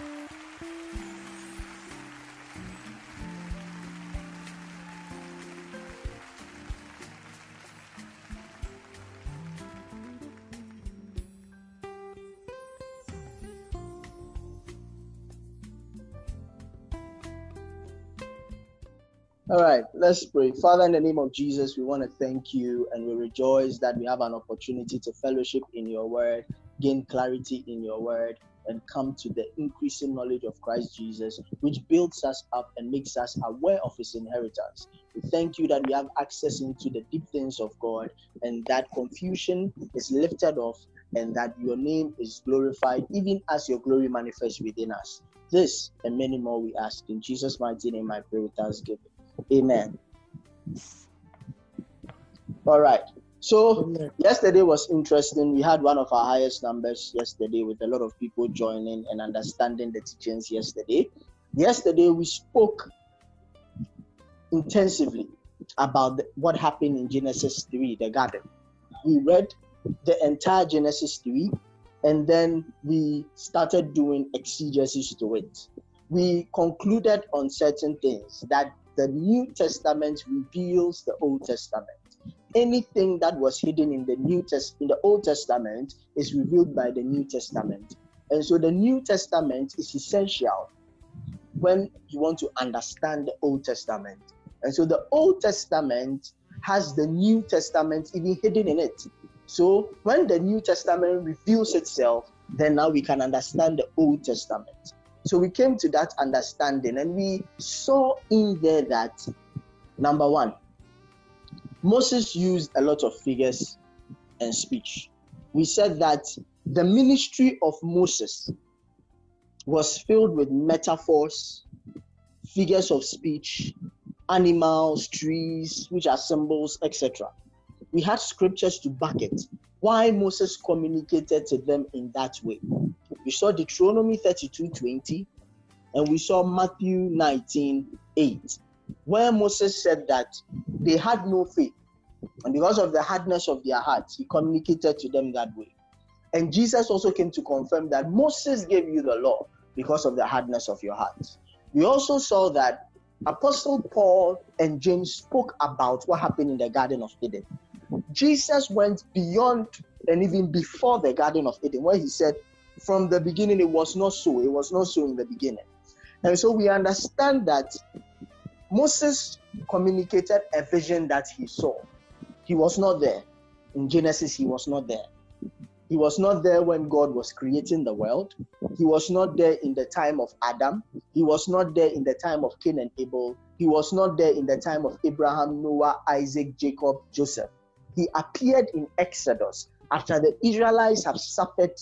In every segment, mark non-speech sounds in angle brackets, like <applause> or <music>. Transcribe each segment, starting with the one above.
All right, let's pray. Father, in the name of Jesus, we want to thank you and we rejoice that we have an opportunity to fellowship in your word, gain clarity in your word, and come to the increasing knowledge of Christ Jesus, which builds us up and makes us aware of his inheritance. We thank you that we have access into the deep things of God and that confusion is lifted off and that your name is glorified, even as your glory manifests within us. This and many more we ask. In Jesus' mighty name, I pray with thanksgiving. Amen. All right. So yesterday was interesting. We had one of our highest numbers yesterday with a lot of people joining and understanding the teachings yesterday. Yesterday we spoke intensively about the, what happened in Genesis 3, the garden. We read the entire Genesis 3 and then we started doing exegesis to it. We concluded on certain things that the New Testament reveals the Old Testament. Anything that was hidden in the New Test in the Old Testament is revealed by the New Testament. And so the New Testament is essential when you want to understand the Old Testament. And so the Old Testament has the New Testament even hidden in it. So when the New Testament reveals itself, then now we can understand the Old Testament. So we came to that understanding and we saw in there that number one, Moses used a lot of figures and speech. We said that the ministry of Moses was filled with metaphors, figures of speech, animals, trees, which are symbols, etc. We had scriptures to back it. Why Moses communicated to them in that way. We saw Deuteronomy 32 20, and we saw Matthew 19 8, where Moses said that they had no faith. And because of the hardness of their hearts, he communicated to them that way. And Jesus also came to confirm that Moses gave you the law because of the hardness of your hearts. We also saw that Apostle Paul and James spoke about what happened in the Garden of Eden. Jesus went beyond and even before the Garden of Eden, where he said, from the beginning it was not so. It was not so in the beginning. And so we understand that Moses communicated a vision that he saw. He was not there. In Genesis, he was not there. He was not there when God was creating the world. He was not there in the time of Adam. He was not there in the time of Cain and Abel. He was not there in the time of Abraham, Noah, Isaac, Jacob, Joseph. He appeared in Exodus after the Israelites have suffered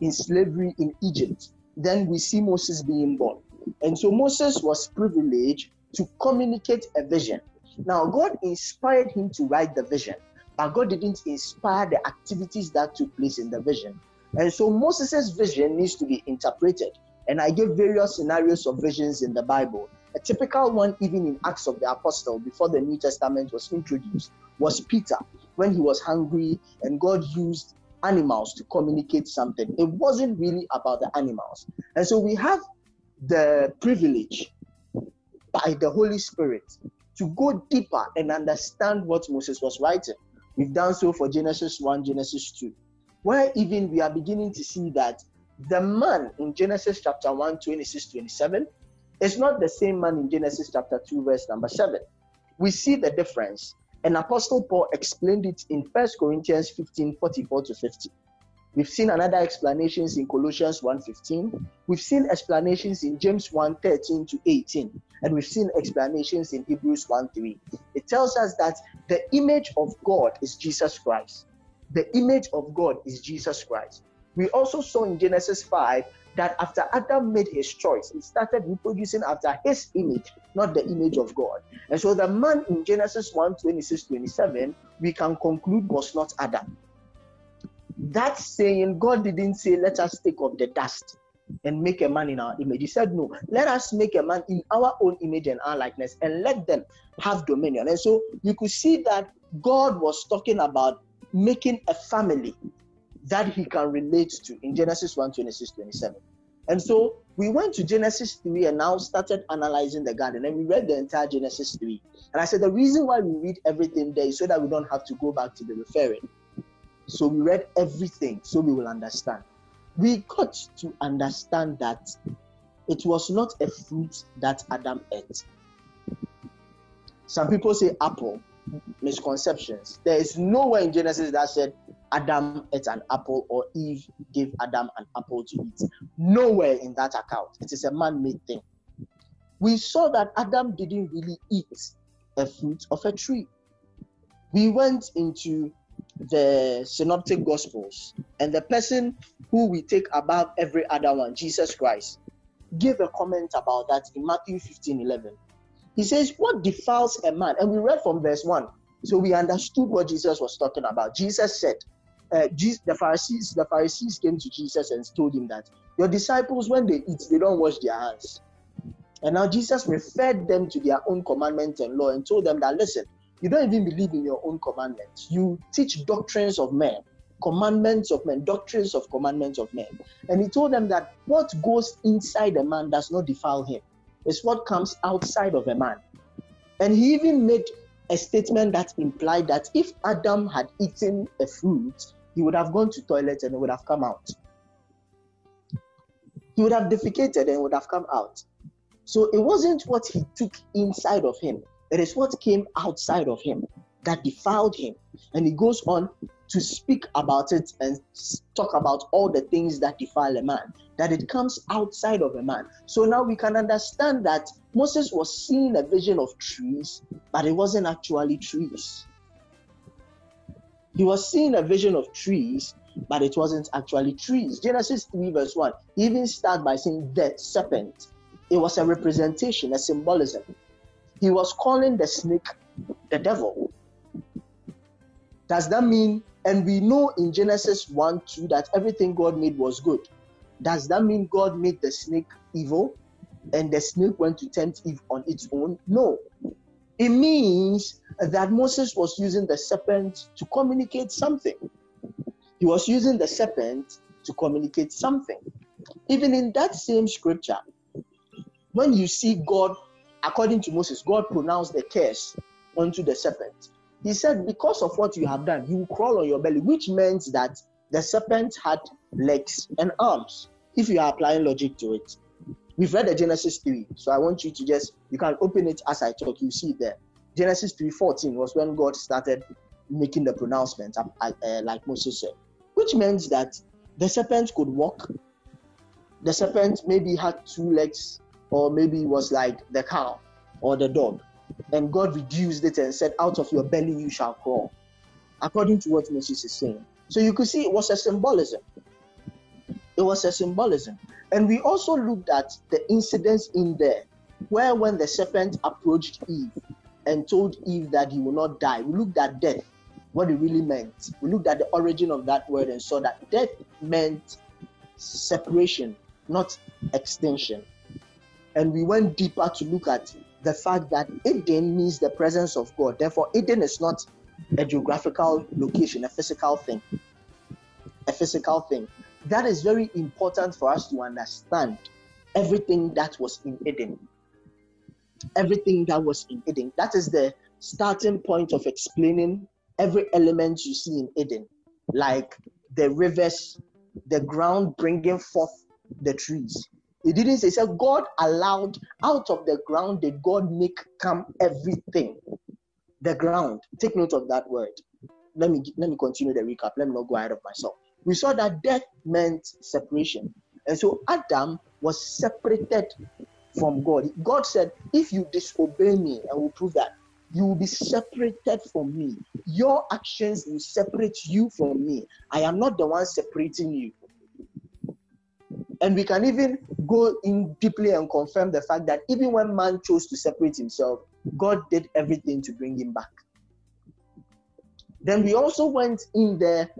in slavery in Egypt. Then we see Moses being born. And so Moses was privileged to communicate a vision. Now, God inspired him to write the vision, but God didn't inspire the activities that took place in the vision. And so Moses' vision needs to be interpreted. And I gave various scenarios of visions in the Bible. A typical one, even in Acts of the Apostle, before the New Testament was introduced, was Peter when he was hungry and God used animals to communicate something. It wasn't really about the animals. And so we have the privilege by the Holy Spirit to go deeper and understand what Moses was writing. We've done so for Genesis 1, Genesis 2, where even we are beginning to see that the man in Genesis chapter 1, 26, 27 is not the same man in Genesis chapter 2, verse number 7. We see the difference and Apostle Paul explained it in 1 Corinthians 15 44 to 50. We've seen another explanations in Colossians 1:15. We've seen explanations in James 1:13 to 18, and we've seen explanations in Hebrews 1 3. It tells us that the image of God is Jesus Christ. The image of God is Jesus Christ. We also saw in Genesis 5 that after Adam made his choice, he started reproducing after his image, not the image of God. And so the man in Genesis 1 26 27, we can conclude was not Adam. That saying, God didn't say, Let us take of the dust and make a man in our image. He said, No, let us make a man in our own image and our likeness and let them have dominion. And so you could see that God was talking about making a family that he can relate to in Genesis 1 26 27. And so we went to Genesis 3 and now started analyzing the garden and we read the entire Genesis 3. And I said the reason why we read everything there is so that we don't have to go back to the referring. So we read everything so we will understand. We got to understand that it was not a fruit that Adam ate. Some people say apple, misconceptions. There is nowhere in Genesis that said Adam ate an apple or Eve gave Adam an apple to eat. Nowhere in that account. It is a man made thing. We saw that Adam didn't really eat a fruit of a tree. We went into the synoptic gospels and the person who we take above every other one, Jesus Christ, gave a comment about that in Matthew 15 11. He says, What defiles a man? And we read from verse 1. So we understood what Jesus was talking about. Jesus said, uh, Jesus, the Pharisees, the Pharisees came to Jesus and told him that your disciples, when they eat, they don't wash their hands. And now Jesus referred them to their own commandments and law and told them that listen, you don't even believe in your own commandments. You teach doctrines of men, commandments of men, doctrines of commandments of men. And he told them that what goes inside a man does not defile him. It's what comes outside of a man. And he even made a statement that implied that if Adam had eaten a fruit, he would have gone to toilet and would have come out. He would have defecated and would have come out. So it wasn't what he took inside of him, it is what came outside of him that defiled him. And he goes on to speak about it and talk about all the things that defile a man, that it comes outside of a man. So now we can understand that Moses was seeing a vision of trees, but it wasn't actually trees. He was seeing a vision of trees, but it wasn't actually trees. Genesis 3, verse 1 even start by saying the serpent. It was a representation, a symbolism. He was calling the snake the devil. Does that mean, and we know in Genesis 1 2 that everything God made was good? Does that mean God made the snake evil and the snake went to tempt Eve on its own? No. It means that Moses was using the serpent to communicate something. He was using the serpent to communicate something. Even in that same scripture, when you see God, according to Moses, God pronounced the curse onto the serpent. He said, Because of what you have done, you will crawl on your belly, which means that the serpent had legs and arms, if you are applying logic to it. We've read the Genesis 3, so I want you to just, you can open it as I talk, you see there. Genesis 3:14 was when God started making the pronouncement, uh, uh, like Moses said, which means that the serpent could walk. The serpent maybe had two legs, or maybe it was like the cow or the dog. And God reduced it and said, Out of your belly you shall crawl, according to what Moses is saying. So you could see it was a symbolism. It was a symbolism. And we also looked at the incidents in there where when the serpent approached Eve and told Eve that he will not die, we looked at death, what it really meant. We looked at the origin of that word and saw that death meant separation, not extinction. And we went deeper to look at the fact that Eden means the presence of God. Therefore, Eden is not a geographical location, a physical thing. A physical thing that is very important for us to understand everything that was in Eden. Everything that was in Eden. That is the starting point of explaining every element you see in Eden, like the rivers, the ground bringing forth the trees. It didn't say, so God allowed out of the ground did God make come everything. The ground. Take note of that word. Let me let me continue the recap. Let me not go ahead of myself we saw that death meant separation. And so Adam was separated from God. God said, If you disobey me, I will prove that you will be separated from me. Your actions will separate you from me. I am not the one separating you. And we can even go in deeply and confirm the fact that even when man chose to separate himself, God did everything to bring him back. Then we also went in there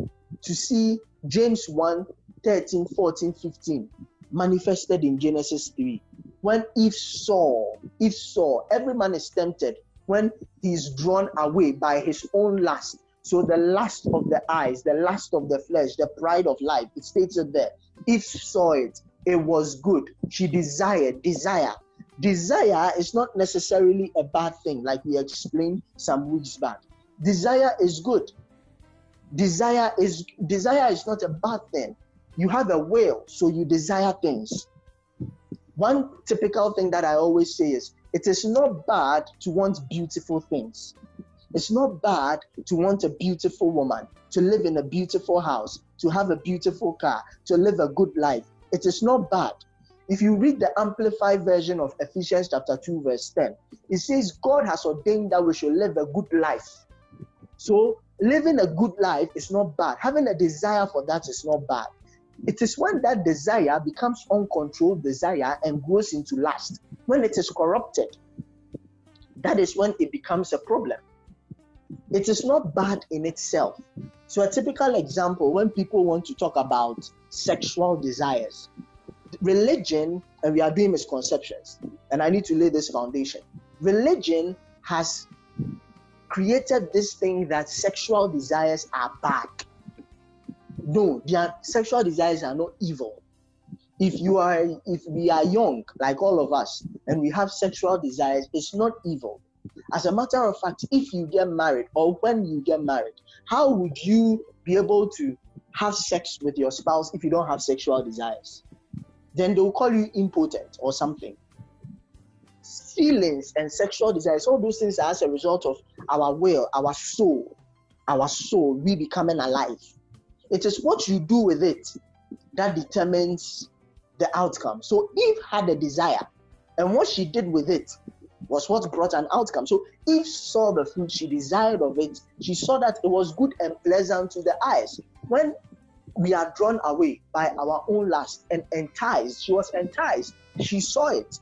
to see James 1 13, 14, 15 manifested in Genesis 3. When Eve saw, Eve saw, every man is tempted when he is drawn away by his own lust. So the lust of the eyes, the lust of the flesh, the pride of life, it states it there. Eve saw it it was good. She desired, desire. Desire is not necessarily a bad thing, like we explained some weeks back. Desire is good. Desire is desire is not a bad thing. You have a will, so you desire things. One typical thing that I always say is it is not bad to want beautiful things. It's not bad to want a beautiful woman, to live in a beautiful house, to have a beautiful car, to live a good life. It is not bad. If you read the amplified version of Ephesians chapter 2, verse 10, it says, God has ordained that we should live a good life. So, living a good life is not bad. Having a desire for that is not bad. It is when that desire becomes uncontrolled desire and goes into lust, when it is corrupted, that is when it becomes a problem. It is not bad in itself. So, a typical example when people want to talk about sexual desires, religion, and we are doing misconceptions, and I need to lay this foundation. Religion has created this thing that sexual desires are bad. No, their sexual desires are not evil. If you are, if we are young, like all of us, and we have sexual desires, it's not evil. As a matter of fact, if you get married or when you get married, how would you be able to have sex with your spouse if you don't have sexual desires? Then they'll call you impotent or something. Feelings and sexual desires, all those things are as a result of our will, our soul, our soul, we becoming alive. It is what you do with it that determines the outcome. So Eve had a desire, and what she did with it was what brought an outcome. So Eve saw the fruit, she desired of it, she saw that it was good and pleasant to the eyes. When we are drawn away by our own lust and enticed, she was enticed. She saw it.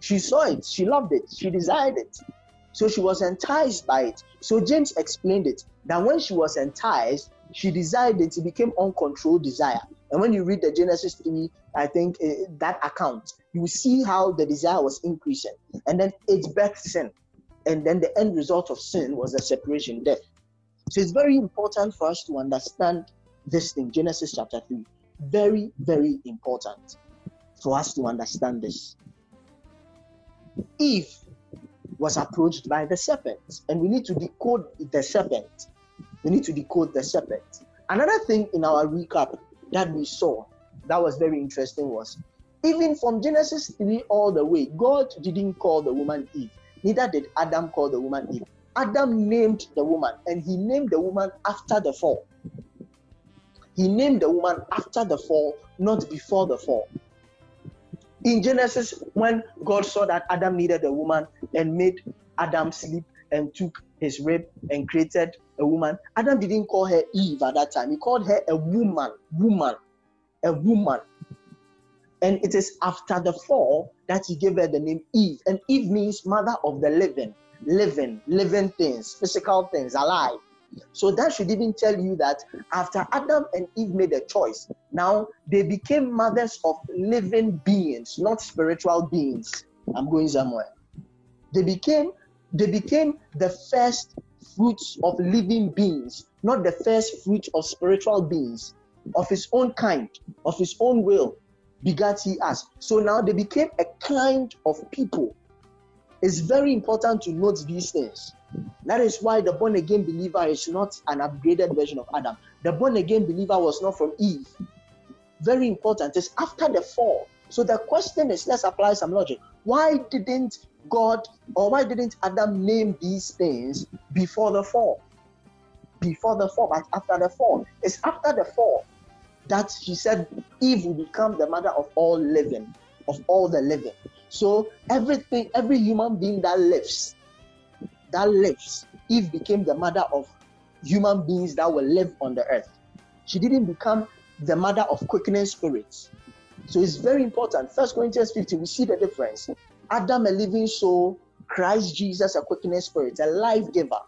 She saw it. She loved it. She desired it. So she was enticed by it. So James explained it that when she was enticed, she desired it, it became uncontrolled desire. And when you read the Genesis 3, I think uh, that account, you see how the desire was increasing. And then it birthed sin. And then the end result of sin was the separation, death. So it's very important for us to understand this thing, Genesis chapter 3. Very, very important for us to understand this. Eve was approached by the serpent, and we need to decode the serpent. We need to decode the serpent. Another thing in our recap that we saw that was very interesting was even from Genesis 3 all the way, God didn't call the woman Eve, neither did Adam call the woman Eve. Adam named the woman, and he named the woman after the fall. He named the woman after the fall, not before the fall. In Genesis, when God saw that Adam needed a woman and made Adam sleep and took his rib and created a woman. Adam didn't call her Eve at that time. He called her a woman, woman, a woman. And it is after the fall that he gave her the name Eve. And Eve means mother of the living, living, living things, physical things, alive. So that should even tell you that after Adam and Eve made a choice, now they became mothers of living beings, not spiritual beings. I'm going somewhere. They became they became the first fruits of living beings, not the first fruit of spiritual beings, of his own kind, of his own will, begat he us. So now they became a kind of people. It's very important to note these things. That is why the born again believer is not an upgraded version of Adam. The born again believer was not from Eve. Very important. It's after the fall. So the question is let's apply some logic. Why didn't God or why didn't Adam name these things before the fall? Before the fall, but after the fall. It's after the fall that he said Eve will become the mother of all living, of all the living. So everything, every human being that lives, that lives, Eve became the mother of human beings that will live on the earth. She didn't become the mother of quickening spirits. So it's very important. First Corinthians 15, we see the difference. Adam, a living soul, Christ Jesus, a quickening spirit, a life giver.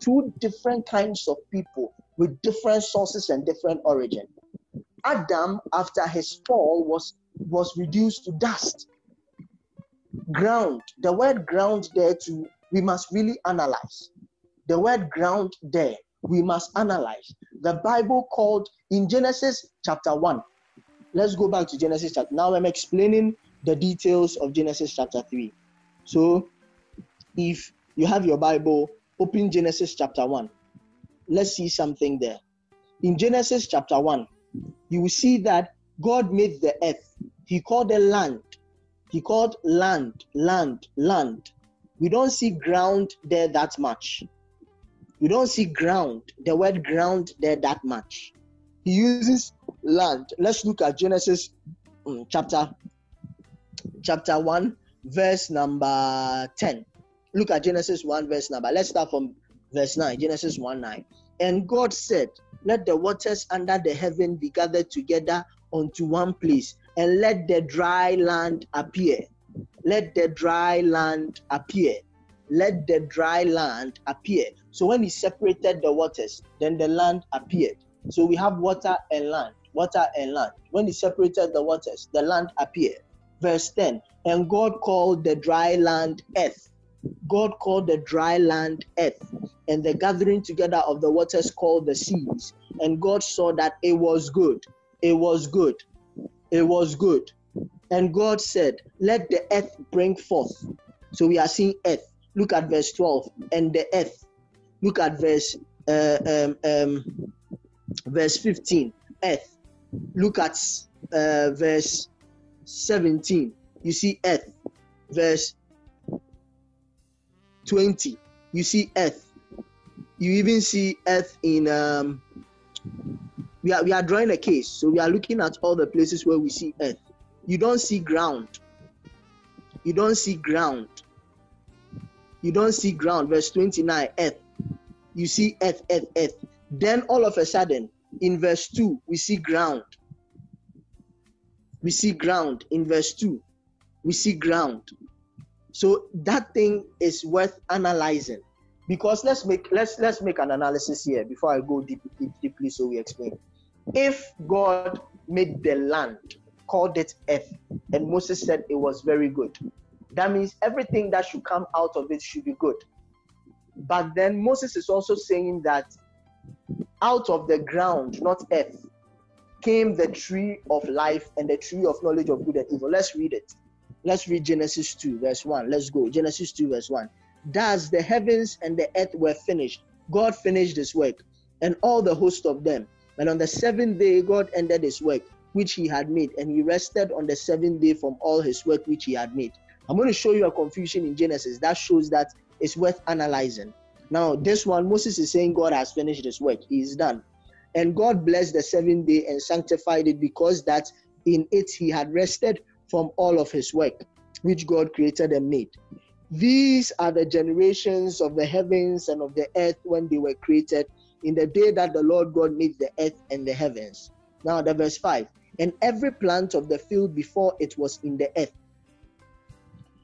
Two different kinds of people with different sources and different origin. Adam, after his fall, was, was reduced to dust. Ground, the word ground there too, we must really analyze. The word ground there, we must analyze. The Bible called in Genesis chapter 1, let's go back to Genesis chapter. Now I'm explaining the details of Genesis chapter 3. So if you have your Bible, open Genesis chapter 1. Let's see something there. In Genesis chapter 1, you will see that God made the earth. He called the land. He called land, land, land. We don't see ground there that much. We don't see ground, the word ground there that much. He uses land. Let's look at Genesis um, chapter chapter 1 verse number 10. Look at Genesis 1 verse number. Let's start from verse 9. Genesis 1 9. And God said, Let the waters under the heaven be gathered together unto one place, and let the dry land appear. Let the dry land appear. Let the dry land appear. So when he separated the waters, then the land appeared. So we have water and land, water and land. When he separated the waters, the land appeared. Verse 10 And God called the dry land earth. God called the dry land earth, and the gathering together of the waters called the seas. And God saw that it was good. It was good. It was good. And God said, Let the earth bring forth. So we are seeing earth. Look at verse 12. And the earth. Look at verse uh, um, um, verse 15. Earth. Look at uh, verse 17. You see earth. Verse 20. You see earth. You even see earth in um we are we are drawing a case. So we are looking at all the places where we see earth. You don't see ground. You don't see ground. You don't see ground. Verse 29, earth. You see earth, earth, earth. Then all of a sudden, in verse 2, we see ground. We see ground in verse 2. We see ground. So that thing is worth analyzing. Because let's make let's let's make an analysis here before I go deep, deep deeply so we explain. If God made the land, called it earth, and Moses said it was very good, that means everything that should come out of it should be good. But then Moses is also saying that out of the ground, not earth, came the tree of life and the tree of knowledge of good and evil. Let's read it. Let's read Genesis 2, verse 1. Let's go. Genesis 2, verse 1. Thus the heavens and the earth were finished. God finished his work and all the host of them. And on the seventh day, God ended his work which he had made, and he rested on the seventh day from all his work which he had made. I'm going to show you a confusion in Genesis that shows that it's worth analyzing. Now, this one, Moses is saying God has finished his work, he is done. And God blessed the seventh day and sanctified it because that in it he had rested from all of his work, which God created and made. These are the generations of the heavens and of the earth when they were created in the day that the Lord God made the earth and the heavens. Now, the verse 5 And every plant of the field before it was in the earth.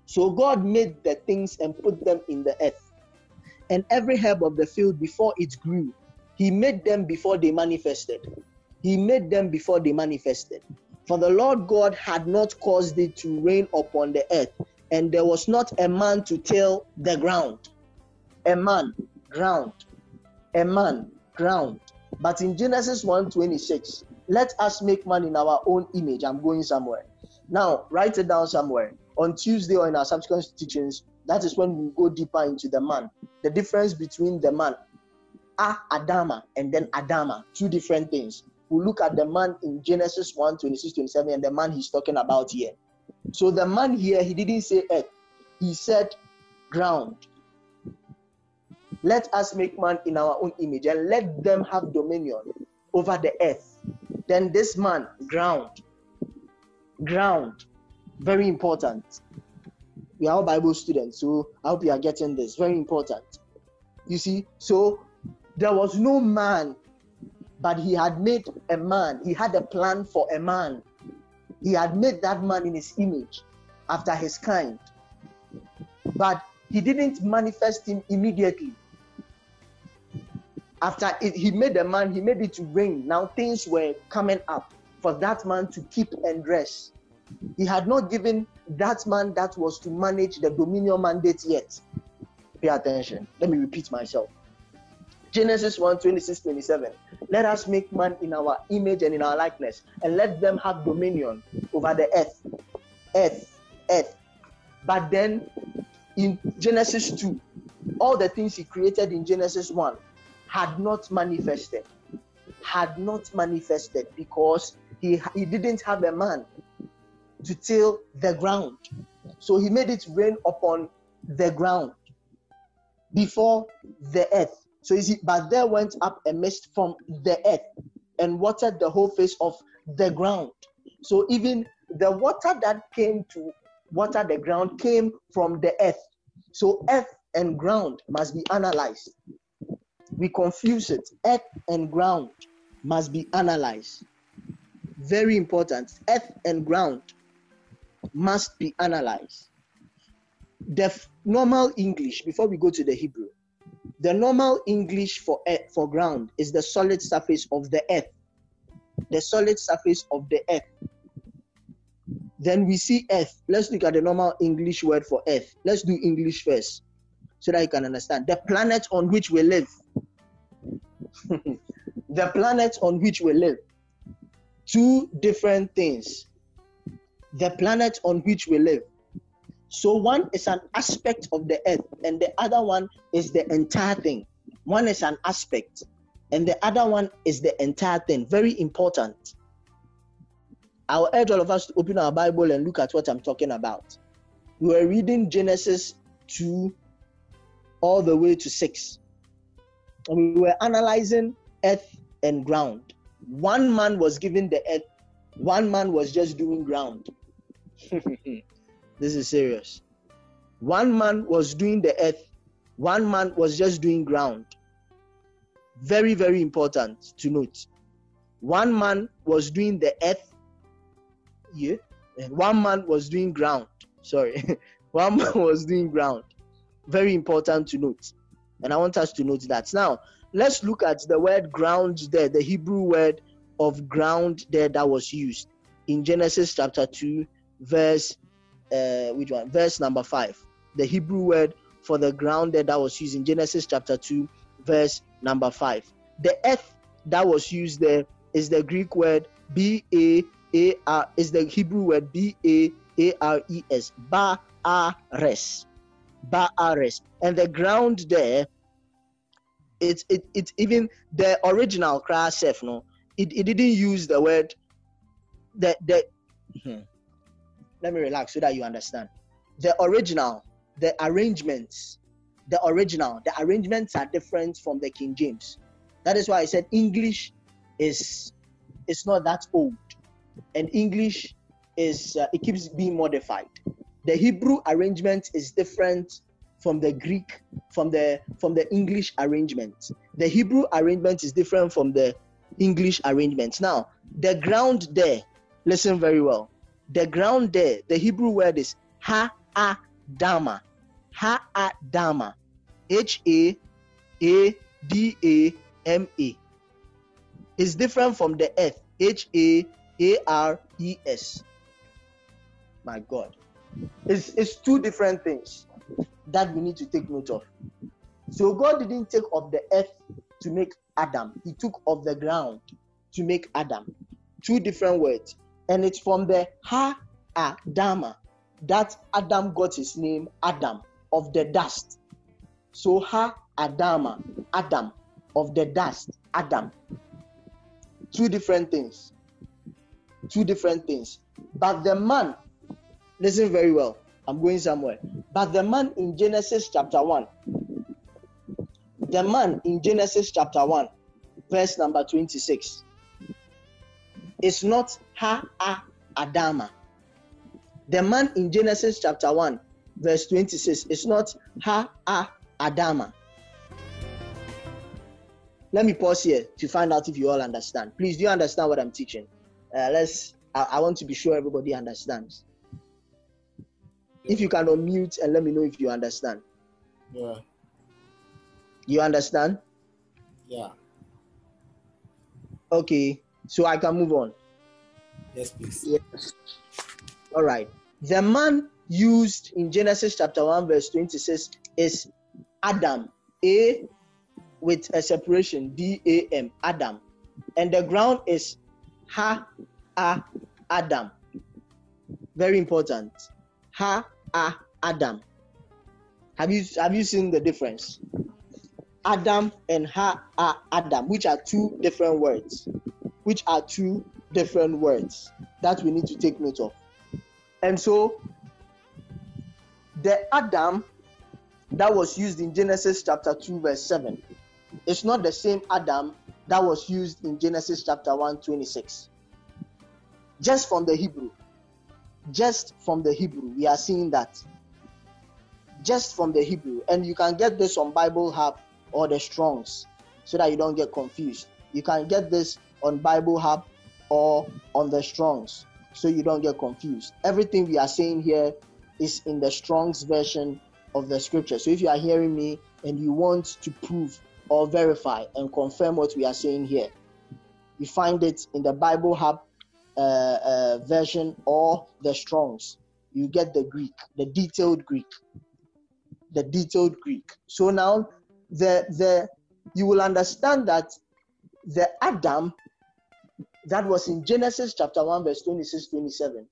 So God made the things and put them in the earth. And every herb of the field before it grew, He made them before they manifested. He made them before they manifested. For the Lord God had not caused it to rain upon the earth, and there was not a man to till the ground. A man, ground. A man, ground. But in Genesis 1:26, let us make man in our own image. I'm going somewhere. Now, write it down somewhere. On Tuesday or in our subsequent teachings, that is when we go deeper into the man. The difference between the man, A Adama, and then Adama, two different things we look at the man in Genesis 1 26 27 and the man he's talking about here. So the man here, he didn't say earth, he said ground. Let us make man in our own image and let them have dominion over the earth. Then this man, ground. Ground. Very important. We are all Bible students, so I hope you are getting this. Very important. You see, so there was no man but he had made a man, he had a plan for a man. He had made that man in his image, after his kind. But he didn't manifest him immediately. After it, he made a man, he made it to rain. Now things were coming up for that man to keep and dress. He had not given that man that was to manage the dominion mandate yet. Pay attention. Let me repeat myself. Genesis 1 26 27. Let us make man in our image and in our likeness, and let them have dominion over the earth. Earth, earth. But then in Genesis 2, all the things he created in Genesis 1 had not manifested. Had not manifested because he, he didn't have a man to till the ground. So he made it rain upon the ground before the earth. So you see, but there went up a mist from the earth and watered the whole face of the ground. So even the water that came to water the ground came from the earth. So earth and ground must be analyzed. We confuse it. Earth and ground must be analyzed. Very important. Earth and ground must be analyzed. The normal English, before we go to the Hebrew, the normal English for earth, for ground is the solid surface of the earth. The solid surface of the earth. Then we see earth. Let's look at the normal English word for earth. Let's do English first so that you can understand. The planet on which we live. <laughs> the planet on which we live. Two different things. The planet on which we live. So one is an aspect of the earth, and the other one is the entire thing. One is an aspect, and the other one is the entire thing. Very important. I'll urge all of us to open our Bible and look at what I'm talking about. We were reading Genesis 2 all the way to 6. And we were analyzing earth and ground. One man was given the earth, one man was just doing ground. <laughs> this is serious. One man was doing the earth, one man was just doing ground. Very, very important to note. One man was doing the earth, yeah, and one man was doing ground. Sorry, <laughs> one man was doing ground. Very important to note. And I want us to note that. Now, let's look at the word ground there, the Hebrew word of ground there that was used in Genesis chapter 2, verse uh, which one? Verse number 5. The Hebrew word for the ground there that was used in Genesis chapter 2, verse number 5. The earth that was used there is the Greek word B A A R, is the Hebrew word B A A R E S, Ba'ares. Ba'ares. And the ground there, it's it, it's even the original Krasef, no, it, it didn't use the word that the hmm. Let me relax so that you understand. The original, the arrangements, the original, the arrangements are different from the King James. That is why I said English is is not that old, and English is uh, it keeps being modified. The Hebrew arrangement is different from the Greek, from the from the English arrangement. The Hebrew arrangement is different from the English arrangement. Now, the ground there, listen very well. The ground there, the Hebrew word is ha a dama. Ha a dama. H A A D A M A. Is different from the earth. H A A R E S. My God. It's, it's two different things that we need to take note of. So God didn't take of the earth to make Adam, He took of the ground to make Adam. Two different words. And it's from the Ha Adama that Adam got his name Adam of the dust. So Ha Adama, Adam of the dust, Adam. Two different things. Two different things. But the man, listen very well. I'm going somewhere. But the man in Genesis chapter 1, the man in Genesis chapter 1, verse number 26, is not Ha A Adama. The man in Genesis chapter 1, verse 26, is not Ha A Adama. Let me pause here to find out if you all understand. Please, do you understand what I'm teaching? Uh, let's. I, I want to be sure everybody understands. If you can unmute and let me know if you understand. Yeah. You understand? Yeah. Okay, so I can move on. Yes, please. Yes. All right. The man used in Genesis chapter 1, verse 26 is Adam. A with a separation, D A M, Adam. and the ground is Ha A Adam. Very important. Ha A Adam. Have you have you seen the difference? Adam and Ha A Adam, which are two different words, which are two different words that we need to take note of. And so the Adam that was used in Genesis chapter 2, verse 7 is not the same Adam that was used in Genesis chapter 1, 26. Just from the Hebrew, just from the Hebrew, we are seeing that. Just from the Hebrew. And you can get this on Bible Hub or the Strongs so that you don't get confused. You can get this on Bible Hub or on the Strongs so you don't get confused. Everything we are saying here is in the Strong's version of the scripture. So if you are hearing me and you want to prove or verify and confirm what we are saying here, you find it in the Bible Hub uh, uh, version or the Strong's. You get the Greek, the detailed Greek, the detailed Greek. So now the the you will understand that the Adam that was in Genesis chapter 1, verse 26 27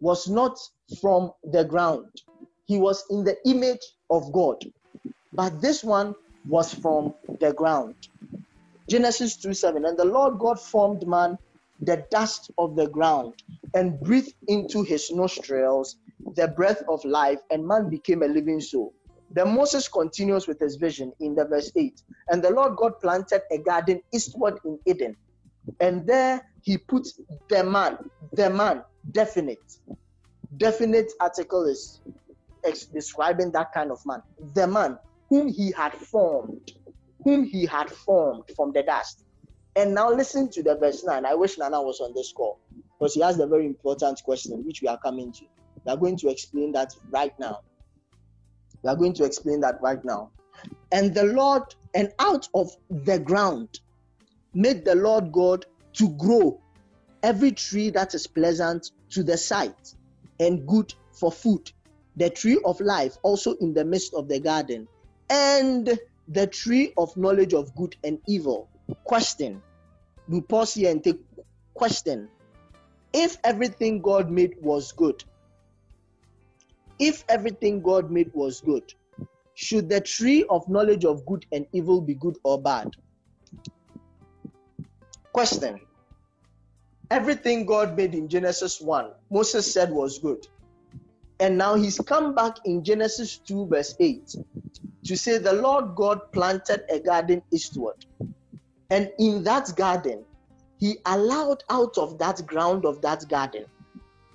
was not from the ground, he was in the image of God. But this one was from the ground. Genesis 2 7. And the Lord God formed man the dust of the ground and breathed into his nostrils the breath of life, and man became a living soul. Then Moses continues with his vision in the verse 8. And the Lord God planted a garden eastward in Eden, and there he put the man, the man, definite. Definite article is ex- describing that kind of man. The man whom he had formed, whom he had formed from the dust. And now listen to the verse 9. I wish Nana was on this call because he has a very important question which we are coming to. We are going to explain that right now. We are going to explain that right now. And the Lord, and out of the ground, made the Lord God to grow every tree that is pleasant to the sight and good for food, the tree of life also in the midst of the garden, and the tree of knowledge of good and evil. Question. We pause here and take question. If everything God made was good, if everything God made was good, should the tree of knowledge of good and evil be good or bad? Question. Everything God made in Genesis 1, Moses said was good. And now he's come back in Genesis 2, verse 8, to say the Lord God planted a garden eastward. And in that garden, he allowed out of that ground of that garden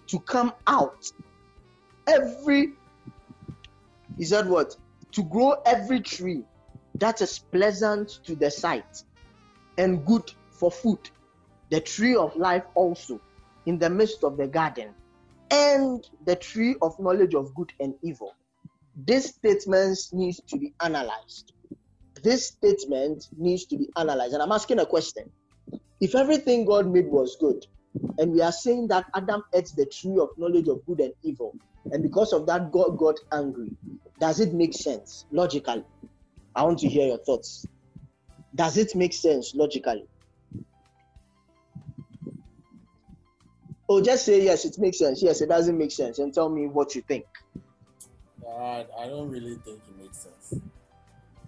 to come out every, he said what? To grow every tree that is pleasant to the sight and good for food, the tree of life also in the midst of the garden and the tree of knowledge of good and evil. This statement needs to be analyzed. This statement needs to be analyzed. And I'm asking a question. If everything God made was good, and we are saying that Adam ate the tree of knowledge of good and evil, and because of that, God got angry, does it make sense logically? I want to hear your thoughts. Does it make sense logically? Oh, just say yes, it makes sense. Yes, it doesn't make sense, and tell me what you think. I, I don't really think it makes sense.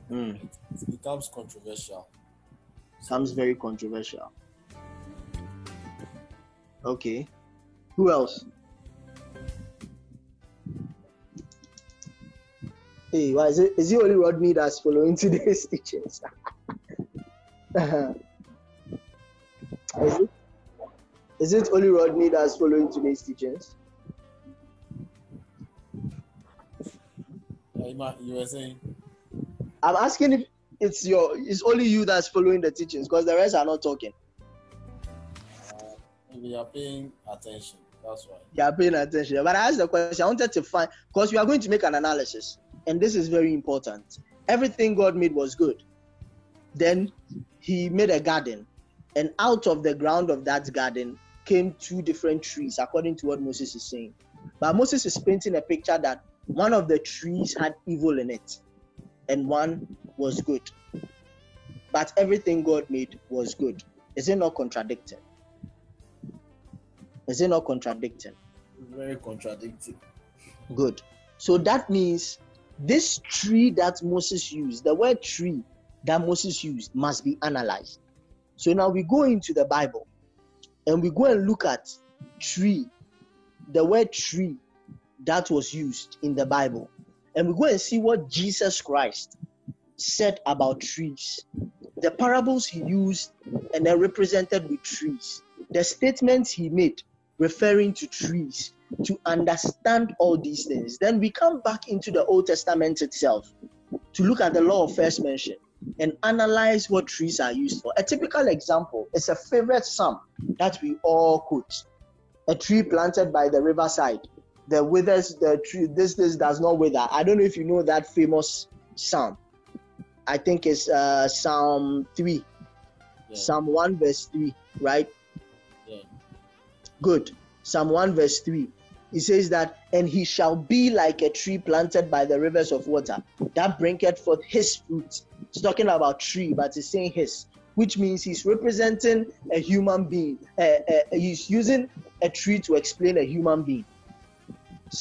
Mm. It, it becomes controversial. Sounds very controversial. Okay. Who else? Hey, why is it? Is it only Rodney that's following <laughs> today's teachings? <laughs> is it? Is it only Rodney that's following today's teachings? You, were saying, I'm asking if it's your it's only you that's following the teachings because the rest are not talking. uh, maybe you're paying attention. That's why. You are paying attention. But I asked the question, I wanted to find because we are going to make an analysis, and this is very important. Everything God made was good. Then he made a garden, and out of the ground of that garden came two different trees, according to what Moses is saying. But Moses is painting a picture that one of the trees had evil in it, and one was good. But everything God made was good. Is it not contradicting? Is it not contradicting? Very contradicting. Good. So that means this tree that Moses used, the word tree that Moses used, must be analyzed. So now we go into the Bible and we go and look at tree, the word tree that was used in the Bible, and we go and see what Jesus Christ said about trees. The parables he used and they're represented with trees. The statements he made referring to trees to understand all these things. Then we come back into the Old Testament itself to look at the law of first mention and analyze what trees are used for. A typical example is a favorite psalm that we all quote a tree planted by the riverside. The withers, the tree, this, this does not wither. I don't know if you know that famous psalm. I think it's uh, Psalm 3, yeah. Psalm 1, verse 3, right? Yeah. Good. Psalm 1, verse 3. He says that, and he shall be like a tree planted by the rivers of water that bringeth forth his fruit. He's talking about tree, but he's saying his, which means he's representing a human being. Uh, uh, he's using a tree to explain a human being.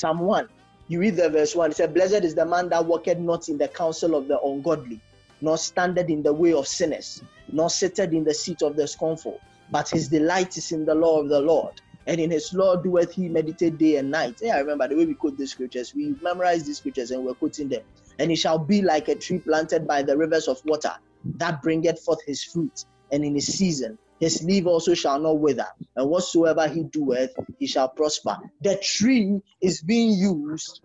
1, you read the verse 1, it said, Blessed is the man that walketh not in the counsel of the ungodly, nor standeth in the way of sinners, nor sitteth in the seat of the scornful, but his delight is in the law of the Lord and in his law doeth he meditate day and night. Yeah, I remember the way we quote these scriptures. We memorize these scriptures and we're quoting them. And he shall be like a tree planted by the rivers of water that bringeth forth his fruit, and in his season his leaf also shall not wither, and whatsoever he doeth, he shall prosper. The tree is being used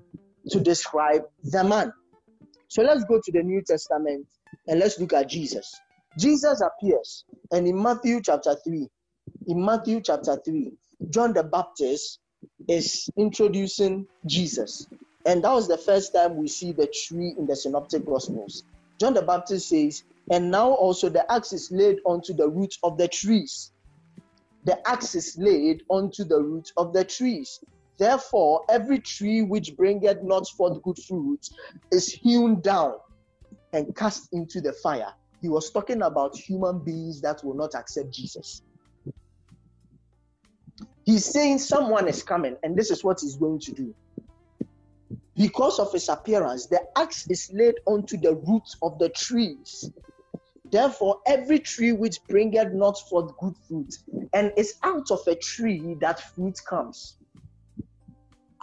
to describe the man. So let's go to the New Testament and let's look at Jesus. Jesus appears, and in Matthew chapter 3, in Matthew chapter 3, John the Baptist is introducing Jesus. And that was the first time we see the tree in the Synoptic Gospels. John the Baptist says, And now also the axe is laid onto the roots of the trees. The axe is laid onto the roots of the trees. Therefore, every tree which bringeth not forth good fruit is hewn down and cast into the fire. He was talking about human beings that will not accept Jesus. He's saying someone is coming, and this is what he's going to do. Because of his appearance, the axe is laid onto the roots of the trees. Therefore, every tree which bringeth not forth good fruit, and is out of a tree that fruit comes.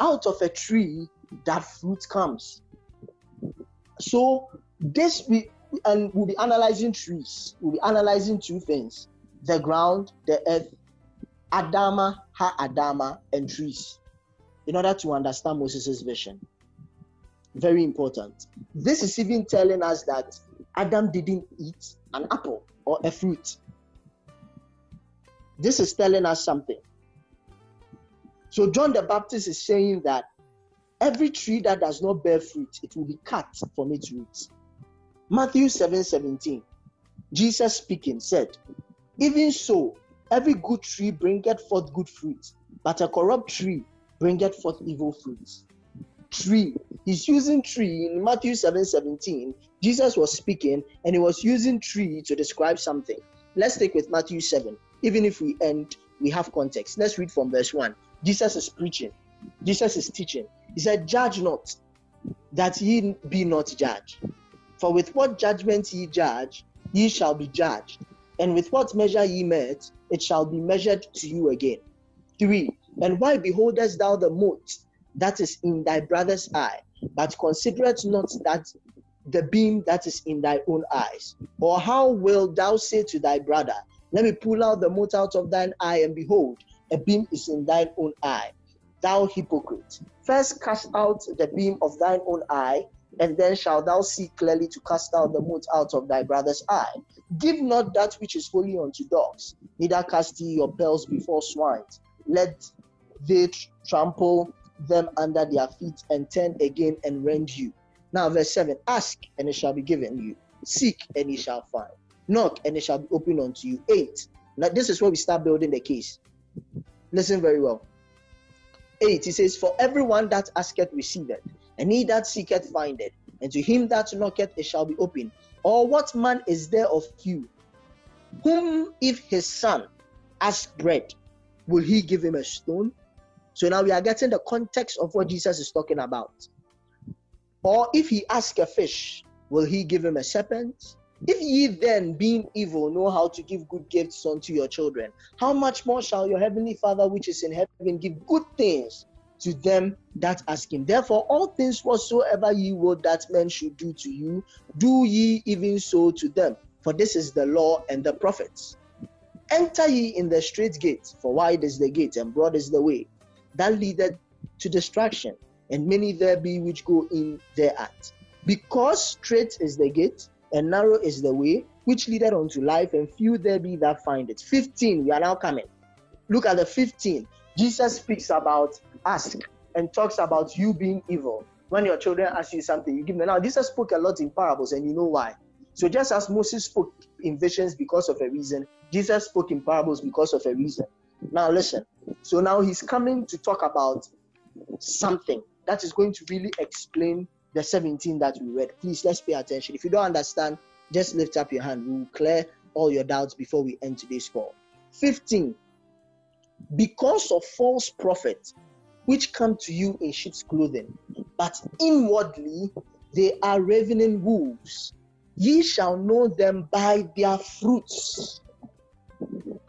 Out of a tree that fruit comes. So, this we and we'll be analyzing trees. We'll be analyzing two things the ground, the earth, Adama, Ha Adama, and trees in order to understand Moses' vision. Very important. This is even telling us that Adam didn't eat an apple or a fruit. This is telling us something. So, John the Baptist is saying that every tree that does not bear fruit, it will be cut from its roots. Matthew 7 17, Jesus speaking said, Even so, Every good tree bringeth forth good fruit, but a corrupt tree bringeth forth evil fruits. Tree. He's using tree in Matthew 7 17. Jesus was speaking and he was using tree to describe something. Let's take with Matthew 7. Even if we end, we have context. Let's read from verse 1. Jesus is preaching, Jesus is teaching. He said, Judge not, that ye be not judged. For with what judgment ye judge, ye shall be judged. And with what measure ye met, it shall be measured to you again. Three, and why beholdest thou the mote that is in thy brother's eye, but considerest not that the beam that is in thy own eyes? Or how wilt thou say to thy brother, Let me pull out the mote out of thine eye, and behold, a beam is in thine own eye? Thou hypocrite, first cast out the beam of thine own eye, and then shalt thou see clearly to cast out the mote out of thy brother's eye. Give not that which is holy unto dogs, neither cast ye your pearls before swine. Let they trample them under their feet and turn again and rend you. Now, verse 7 Ask, and it shall be given you. Seek, and ye shall find. Knock, and it shall be opened unto you. 8. Now, this is where we start building the case. Listen very well. 8, he says, For everyone that asketh receiveth, and he that seeketh findeth, and to him that knocketh it shall be opened. Or what man is there of you Whom, if his son ask bread, will he give him a stone? So now we are getting the context of what hmm. Jesus is talking about. Or if he ask a fish, will he give him a serpent? If ye then, being evil, know how to give good gifts unto your children, how much more shall your heavenly Father which is in heaven give good things to them that ask him? Therefore, all things whatsoever ye would that men should do to you, do ye even so to them. For this is the law and the prophets. Enter ye in the straight gate, for wide is the gate and broad is the way that leadeth to destruction, and many there be which go in thereat. Because straight is the gate and narrow is the way which leadeth unto life, and few there be that find it. 15, we are now coming. Look at the 15. Jesus speaks about ask and talks about you being evil. When your children ask you something, you give them. Now, Jesus spoke a lot in parables, and you know why. So, just as Moses spoke in visions because of a reason, Jesus spoke in parables because of a reason. Now, listen. So, now he's coming to talk about something that is going to really explain the 17 that we read. Please let's pay attention. If you don't understand, just lift up your hand. We will clear all your doubts before we end today's call. 15. Because of false prophets which come to you in sheep's clothing, but inwardly they are ravening wolves. Ye shall know them by their fruits.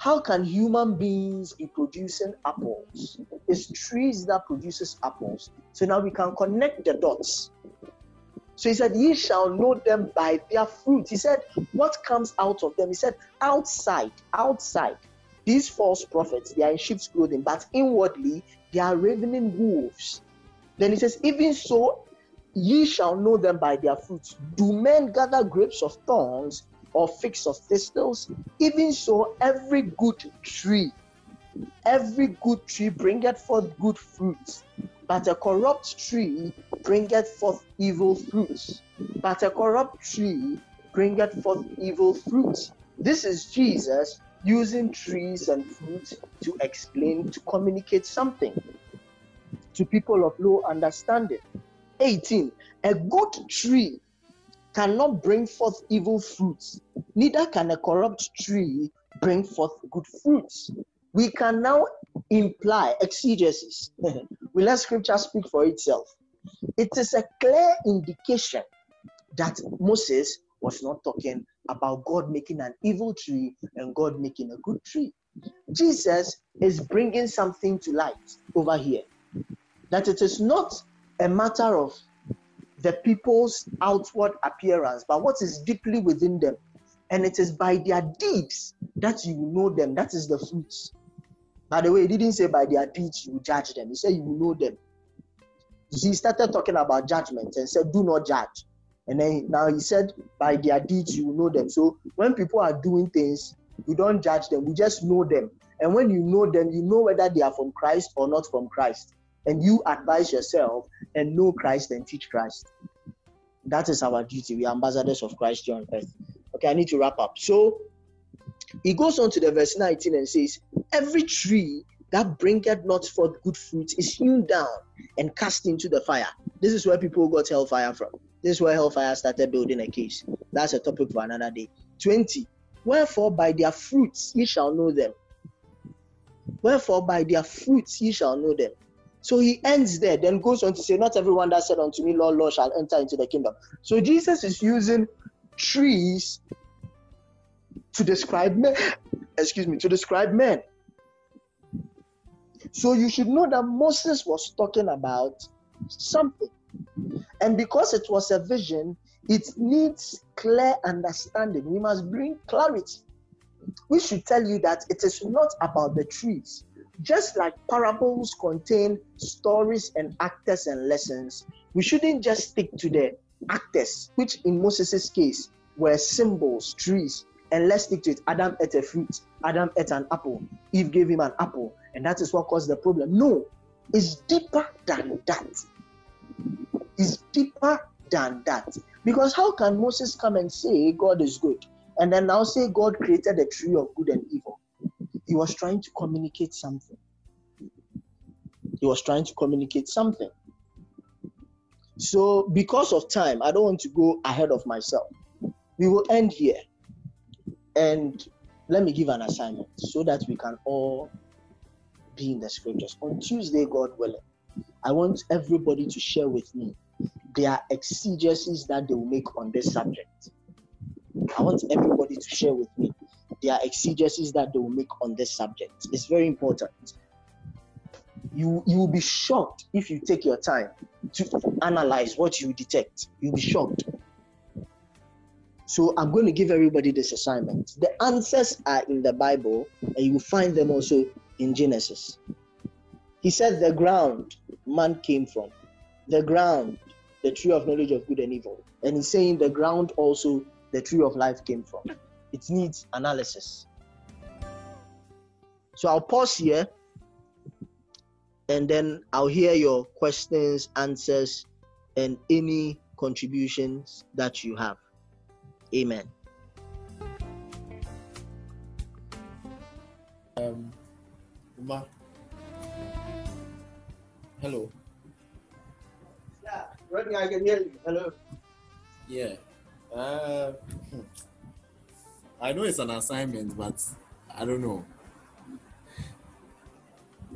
How can human beings be producing apples? It's trees that produces apples. So now we can connect the dots. So he said, Ye shall know them by their fruit. He said, What comes out of them? He said, Outside, outside, these false prophets, they are in sheep's clothing, but inwardly they are ravening wolves. Then he says, Even so, ye shall know them by their fruits. Do men gather grapes of thorns or figs of thistles? Even so, every good tree, every good tree bringeth forth good fruits but a corrupt tree bringeth forth evil fruits. But a corrupt tree bringeth forth evil fruits. This is Jesus using trees and fruits to explain, to communicate something to people of low understanding. 18. A good tree cannot bring forth evil fruits, neither can a corrupt tree bring forth good fruits. We can now imply exegesis. <laughs> we let scripture speak for itself. It is a clear indication that Moses was not talking about God making an evil tree and God making a good tree. Jesus is bringing something to light over here. That it is not a matter of the people's outward appearance, but what is deeply within them. And it is by their deeds that you know them. That is the fruits. By the way, he didn't say by their deeds you judge them. He said you know them. He started talking about judgment and said, do not judge. And then now he said, by their deeds you know them. So when people are doing things, you don't judge them, you just know them. And when you know them, you know whether they are from Christ or not from Christ. And you advise yourself and know Christ and teach Christ. That is our duty. We are ambassadors of Christ here on earth. Okay, I need to wrap up. So he goes on to the verse 19 and says, Every tree that bringeth not forth good fruit is hewn down and cast into the fire. This is where people got hellfire from. This is where hellfire started building a case. That's a topic for another day. 20. Wherefore by their fruits ye shall know them. Wherefore by their fruits ye shall know them. So he ends there, then goes on to say, Not everyone that said unto me, Lord, Lord, shall enter into the kingdom. So Jesus is using trees to describe men. Excuse me, to describe men. So you should know that Moses was talking about something. And because it was a vision, it needs clear understanding. We must bring clarity. We should tell you that it is not about the trees. Just like parables contain stories and actors and lessons, we shouldn't just stick to the actors, which in Moses' case were symbols, trees, and let's stick to it. Adam ate a fruit. Adam ate an apple. Eve gave him an apple. And that is what caused the problem. No, it's deeper than that. It's deeper than that. Because how can Moses come and say God is good and then now say God created a tree of good and? He was trying to communicate something. He was trying to communicate something. So, because of time, I don't want to go ahead of myself. We will end here. And let me give an assignment so that we can all be in the scriptures. On Tuesday, God willing, I want everybody to share with me their exegesis that they will make on this subject. I want everybody to share with me their exegesis that they will make on this subject. It's very important. You you will be shocked if you take your time to analyze what you detect. You'll be shocked. So I'm going to give everybody this assignment. The answers are in the Bible, and you will find them also in Genesis. He said, The ground man came from, the ground, the tree of knowledge of good and evil. And he's saying, The ground also, the tree of life came from. It needs analysis. So I'll pause here and then I'll hear your questions, answers, and any contributions that you have. Amen. Um, Uma. Hello. Yeah, Rodney, I can hear you. Hello. Yeah. Uh, hmm. I know it's an assignment, but I don't know.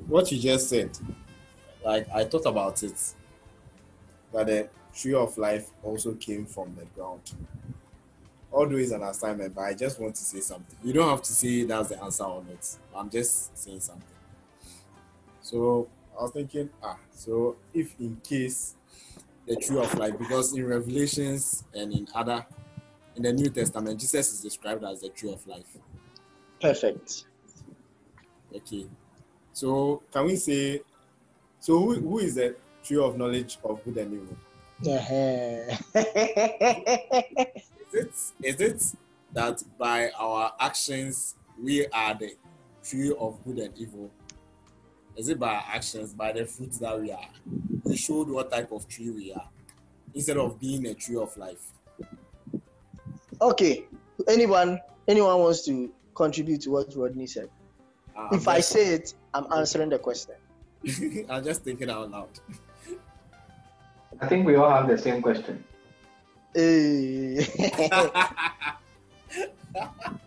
What you just said, like I thought about it, that the tree of life also came from the ground. Although it's an assignment, but I just want to say something. You don't have to say that's the answer on it. I'm just saying something. So I was thinking, ah, so if in case the tree of life, because in Revelations and in other in the New Testament, Jesus is described as the tree of life. Perfect. Okay. So can we say so who, who is the tree of knowledge of good and evil? Uh-huh. Is it is it that by our actions we are the tree of good and evil? Is it by our actions, by the fruits that we are? We showed what type of tree we are instead of being a tree of life. Okay. Anyone anyone wants to contribute to what Rodney said? Uh, If I'm I say it, I'm answering the question. <laughs> I'm just thinking out loud. I think we all have the same question. Eh. <laughs>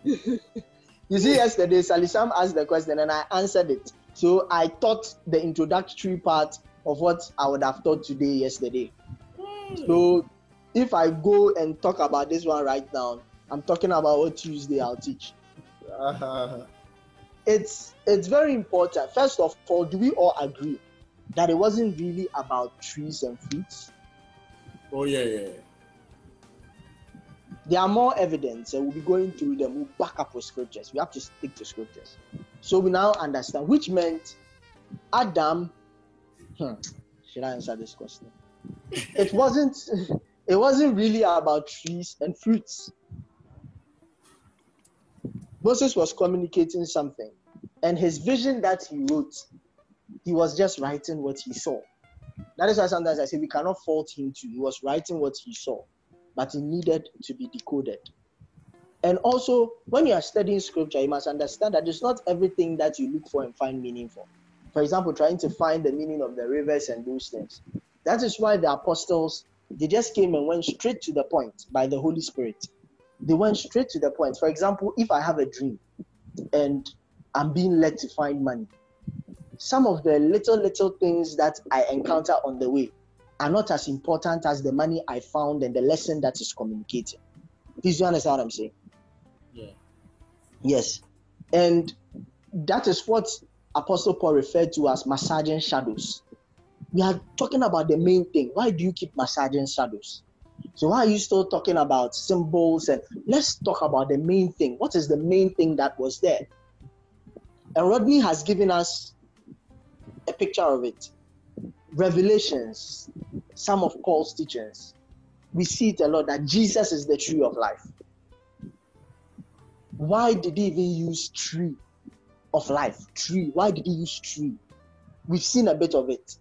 you see, yesterday Salisam asked the question and I answered it. So I thought the introductory part of what I would have taught today yesterday. So if I go and talk about this one right now, I'm talking about what Tuesday I'll teach. <laughs> It's it's very important. First of all, do we all agree that it wasn't really about trees and fruits? oh yeah, yeah. yeah. there are more evidence and we'll be going through them we'll back up with scriptures we have to stick to scriptures so we now understand which meant adam hmm, should i answer this question it wasn't <laughs> it wasn't really about trees and fruits moses was communicating something and his vision that he wrote he was just writing what he saw that is why sometimes i say we cannot fault him too he was writing what he saw but it needed to be decoded. And also, when you are studying scripture, you must understand that it's not everything that you look for and find meaning for. For example, trying to find the meaning of the rivers and those things. That is why the apostles they just came and went straight to the point by the Holy Spirit. They went straight to the point. For example, if I have a dream and I'm being led to find money, some of the little little things that I encounter on the way are not as important as the money I found and the lesson that is communicated. Please, you understand what I'm saying? Yeah. Yes. And that is what Apostle Paul referred to as massaging shadows. We are talking about the main thing. Why do you keep massaging shadows? So why are you still talking about symbols? And let's talk about the main thing. What is the main thing that was there? And Rodney has given us a picture of it. Revelations, some of Paul's teachings, we see it a lot that Jesus is the tree of life. Why did he even use tree of life? Tree. Why did he use tree? We've seen a bit of it.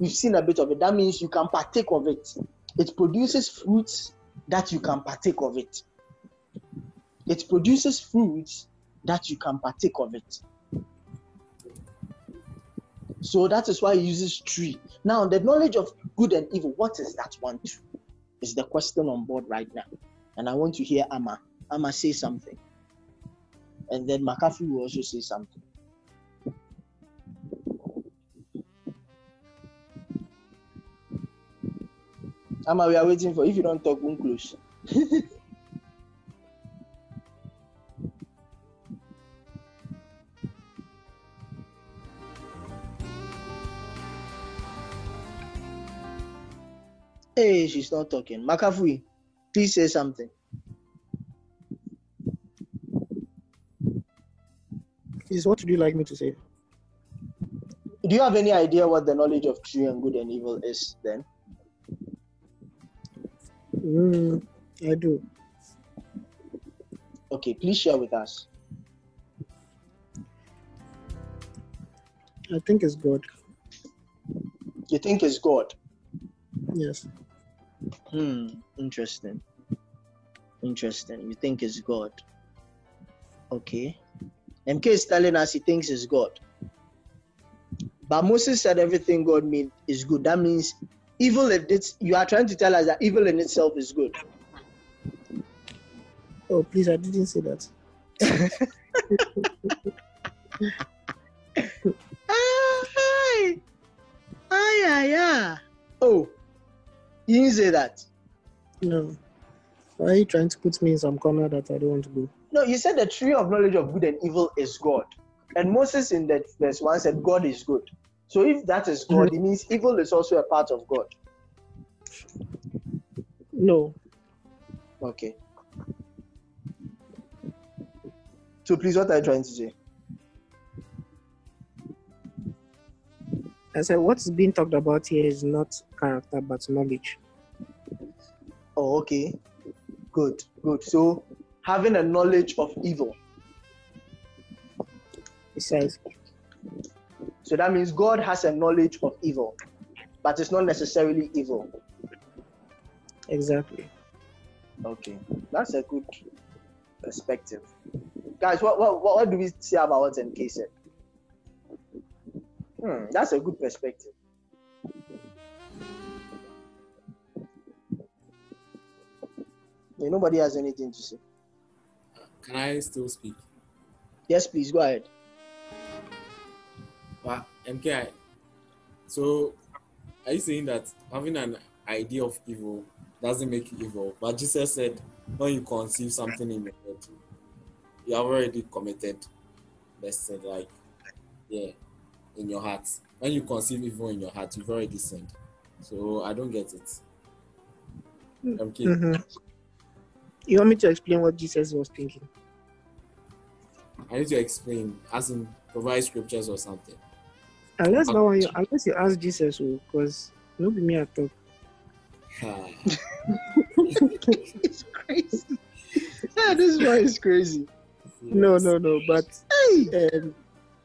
We've seen a bit of it. That means you can partake of it. It produces fruits that you can partake of it. It produces fruits that you can partake of it. So that is why he uses tree. Now, the knowledge of good and evil, what is that one too? Is the question on board right now. And I want to hear Amma must say something. And then Makafui will also say something. Ama, we are waiting for if you don't talk, won't close. <laughs> hey, she's not talking. Makafui, please say something. Is what would you like me to say? Do you have any idea what the knowledge of true and good and evil is then? Mm, I do. Okay, please share with us. I think it's God. You think it's God? Yes. Hmm, interesting. Interesting. You think it's God. Okay. MK is telling us he thinks it's God. But Moses said everything God made is good. That means evil if it's you are trying to tell us that evil in itself is good. Oh, please, I didn't say that. <laughs> Ah, hi. Ah, yeah, yeah. Oh, you didn't say that. No. Why are you trying to put me in some corner that I don't want to go? No, you said the tree of knowledge of good and evil is God. And Moses in that verse 1 said God is good. So if that is God, it means evil is also a part of God. No. Okay. So please, what are you trying to say? I said what's being talked about here is not character but knowledge. Oh, okay. Good, good. So having a knowledge of evil. Besides, So that means God has a knowledge of evil, but it's not necessarily evil. exactly. Okay, that's a good perspective. Guys, what what, what, what do we say about what MK said? Hmm, that's a good perspective. Yeah, nobody has anything to say. Can I still speak? Yes, please go ahead. But MKI, so are you saying that having an idea of evil doesn't make you evil? But Jesus said, when you conceive something in your head, you have already committed the sin, like, yeah, in your heart. When you conceive evil in your heart, you've already sinned. So I don't get it. MK, Mhm. You want me to explain what Jesus was thinking? I need to explain, as in provide scriptures or something. Unless that one, you, unless you ask Jesus, because no be me at all. It's crazy. yeah, this one is crazy. No, no, no. But Hey, um,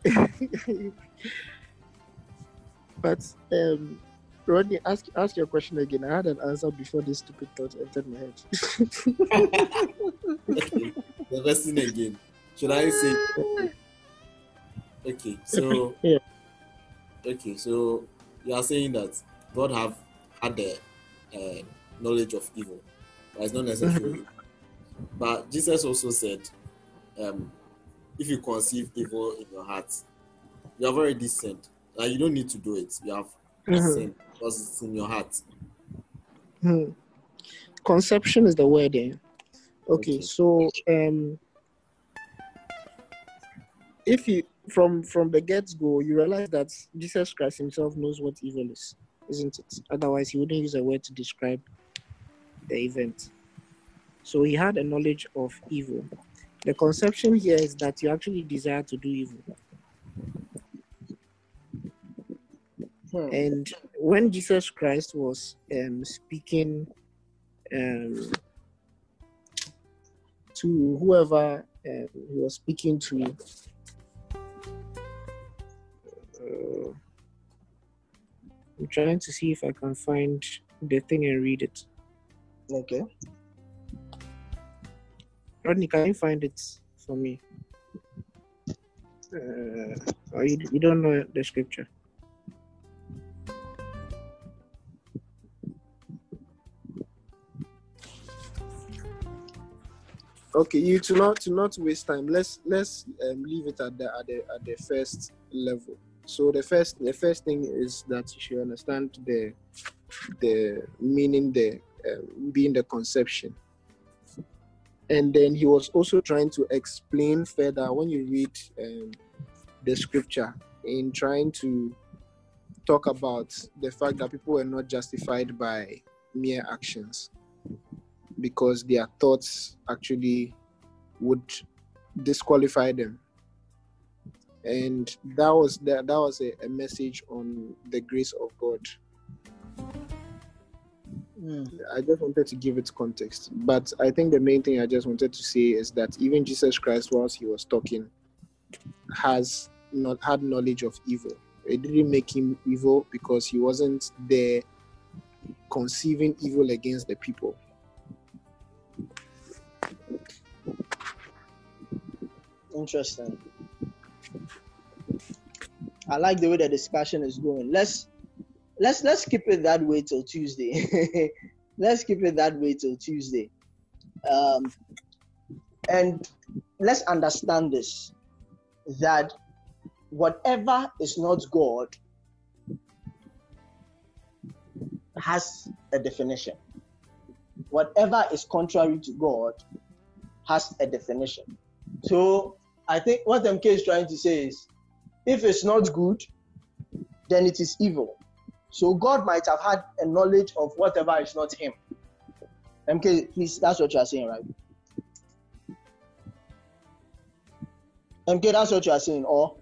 <laughs> but um, Rodney, ask ask your question again. I had an answer before this stupid thought entered my head. <laughs> okay. The question again. Should I say <laughs> okay, so Yeah. Okay, so you are saying that God have had the uh, knowledge of evil, but it's not <laughs> necessarily. But Jesus also said, um, if you conceive evil in your heart, you have already sinned. Like you don't need to do it. You have Mhm. sinned because it's in your heart. Hmm. Conception is the word. Eh? Okay, Okay. so um, if you from from the get go, you realize that Jesus Christ Himself knows what evil is, isn't it? Otherwise, He wouldn't use a word to describe the event. So He had a knowledge of evil. The conception here is that you actually desire to do evil. Hmm. And when Jesus Christ was um, speaking um, to whoever um, he was speaking to, uh, I'm trying to see if I can find the thing and read it. Okay. Rodney, can you find it for me? Uh, you, you don't know the scripture? Okay, you to not to not waste time. Let's let's um, leave it at the at the at the first level. So the first the first thing is that you should understand the the meaning the um, being the conception. And then he was also trying to explain further when you read um, the scripture in trying to talk about the fact that people were not justified by mere actions because their thoughts actually would disqualify them and that was that, that was a, a message on the grace of god Mm. I just wanted to give it context. But I think the main thing I just wanted to say is that even Jesus Christ, whilst he was talking, has not had knowledge of evil. It didn't make him evil because he wasn't there conceiving evil against the people. Interesting. I like the way the discussion is going. Let's let's let's keep it that way till Tuesday. <laughs> let's keep it that way till Tuesday. Um, and let's understand this that whatever is not God has a definition. Whatever is contrary to God has a definition. So I think what MK is trying to say is if it's not good, then it is evil. So God might have had a knowledge of whatever is not Him. MK, please, that's what you are saying, right? MK, that's what you are saying, or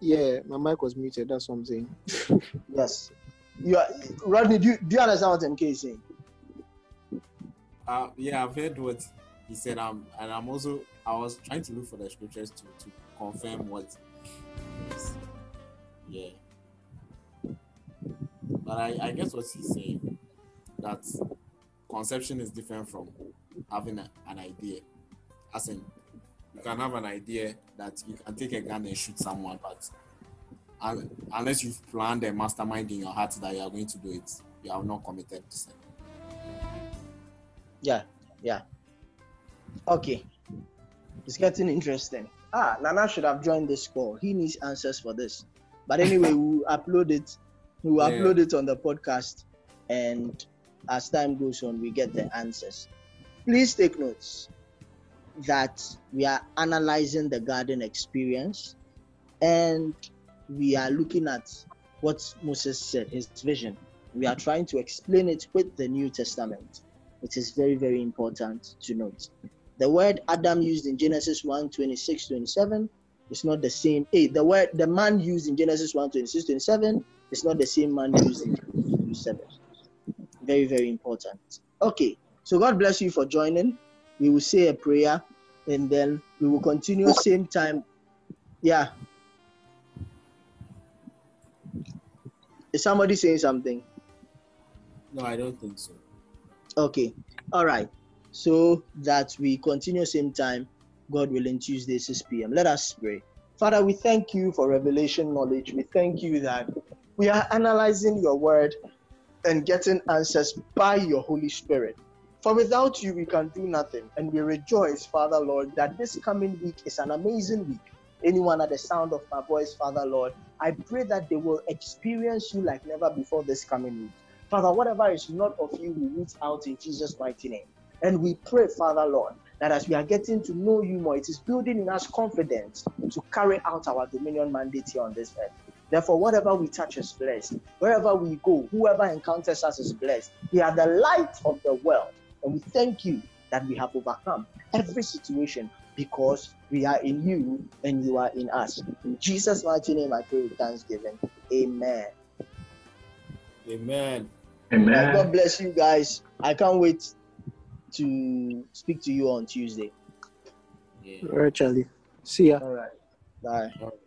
Yeah, my mic was muted. That's what I'm saying. <laughs> yes, you are. Rodney, do you, do you understand what MK is saying? Uh, yeah, I've heard what he said. Um, and I'm also I was trying to look for the scriptures to to confirm what. Yeah. But I I guess what he's saying that conception is different from having a, an idea. As in, you can have an idea that you can take a gun and shoot someone, but un- unless you've planned a mastermind in your heart that you are going to do it, you have not committed to sin. Yeah, yeah. Okay, it's getting interesting. Ah, Nana should have joined this call. He needs answers for this. But anyway, we'll upload it. We'll Yeah. upload it on the podcast, and as time goes on, we get the answers. Please take notes that we are analyzing the garden experience, and we are looking at what Moses said, his vision. We are trying to explain it with the New Testament. It is very, very important to note. The word Adam used in Genesis 1 26 27 is not the same. Hey, the word the man used in Genesis 1 26 27 is not the same man used in Genesis 7. Very, very important. Okay, so God bless you for joining. We will say a prayer and then we will continue same time. Yeah. Is somebody saying something? No, I don't think so. Okay. All right. So that we continue same time, God willing, Tuesday, 6 p.m. Let us pray. Father, we thank you for revelation knowledge. We thank you that we are analyzing your word and getting answers by your Holy Spirit. For without you, we can do nothing. And we rejoice, Father, Lord, that this coming week is an amazing week. Anyone at the sound of my voice, Father, Lord, I pray that they will experience you like never before this coming week. Father, whatever is not of you, we root out in Jesus' mighty name. And we pray, Father, Lord, that as we are getting to know you more, it is building in us confidence to carry out our dominion mandate here on this earth. Therefore, whatever we touch is blessed. Wherever we go, whoever encounters us is blessed. We are the light of the world. And we thank you that we have overcome every situation because we are in you and you are in us. In Jesus' mighty name, I pray with thanksgiving. Amen. Amen. Amen. God bless you guys. I can't wait to speak to you on Tuesday. Yeah. All right, Charlie. See ya. All right. Bye. All right.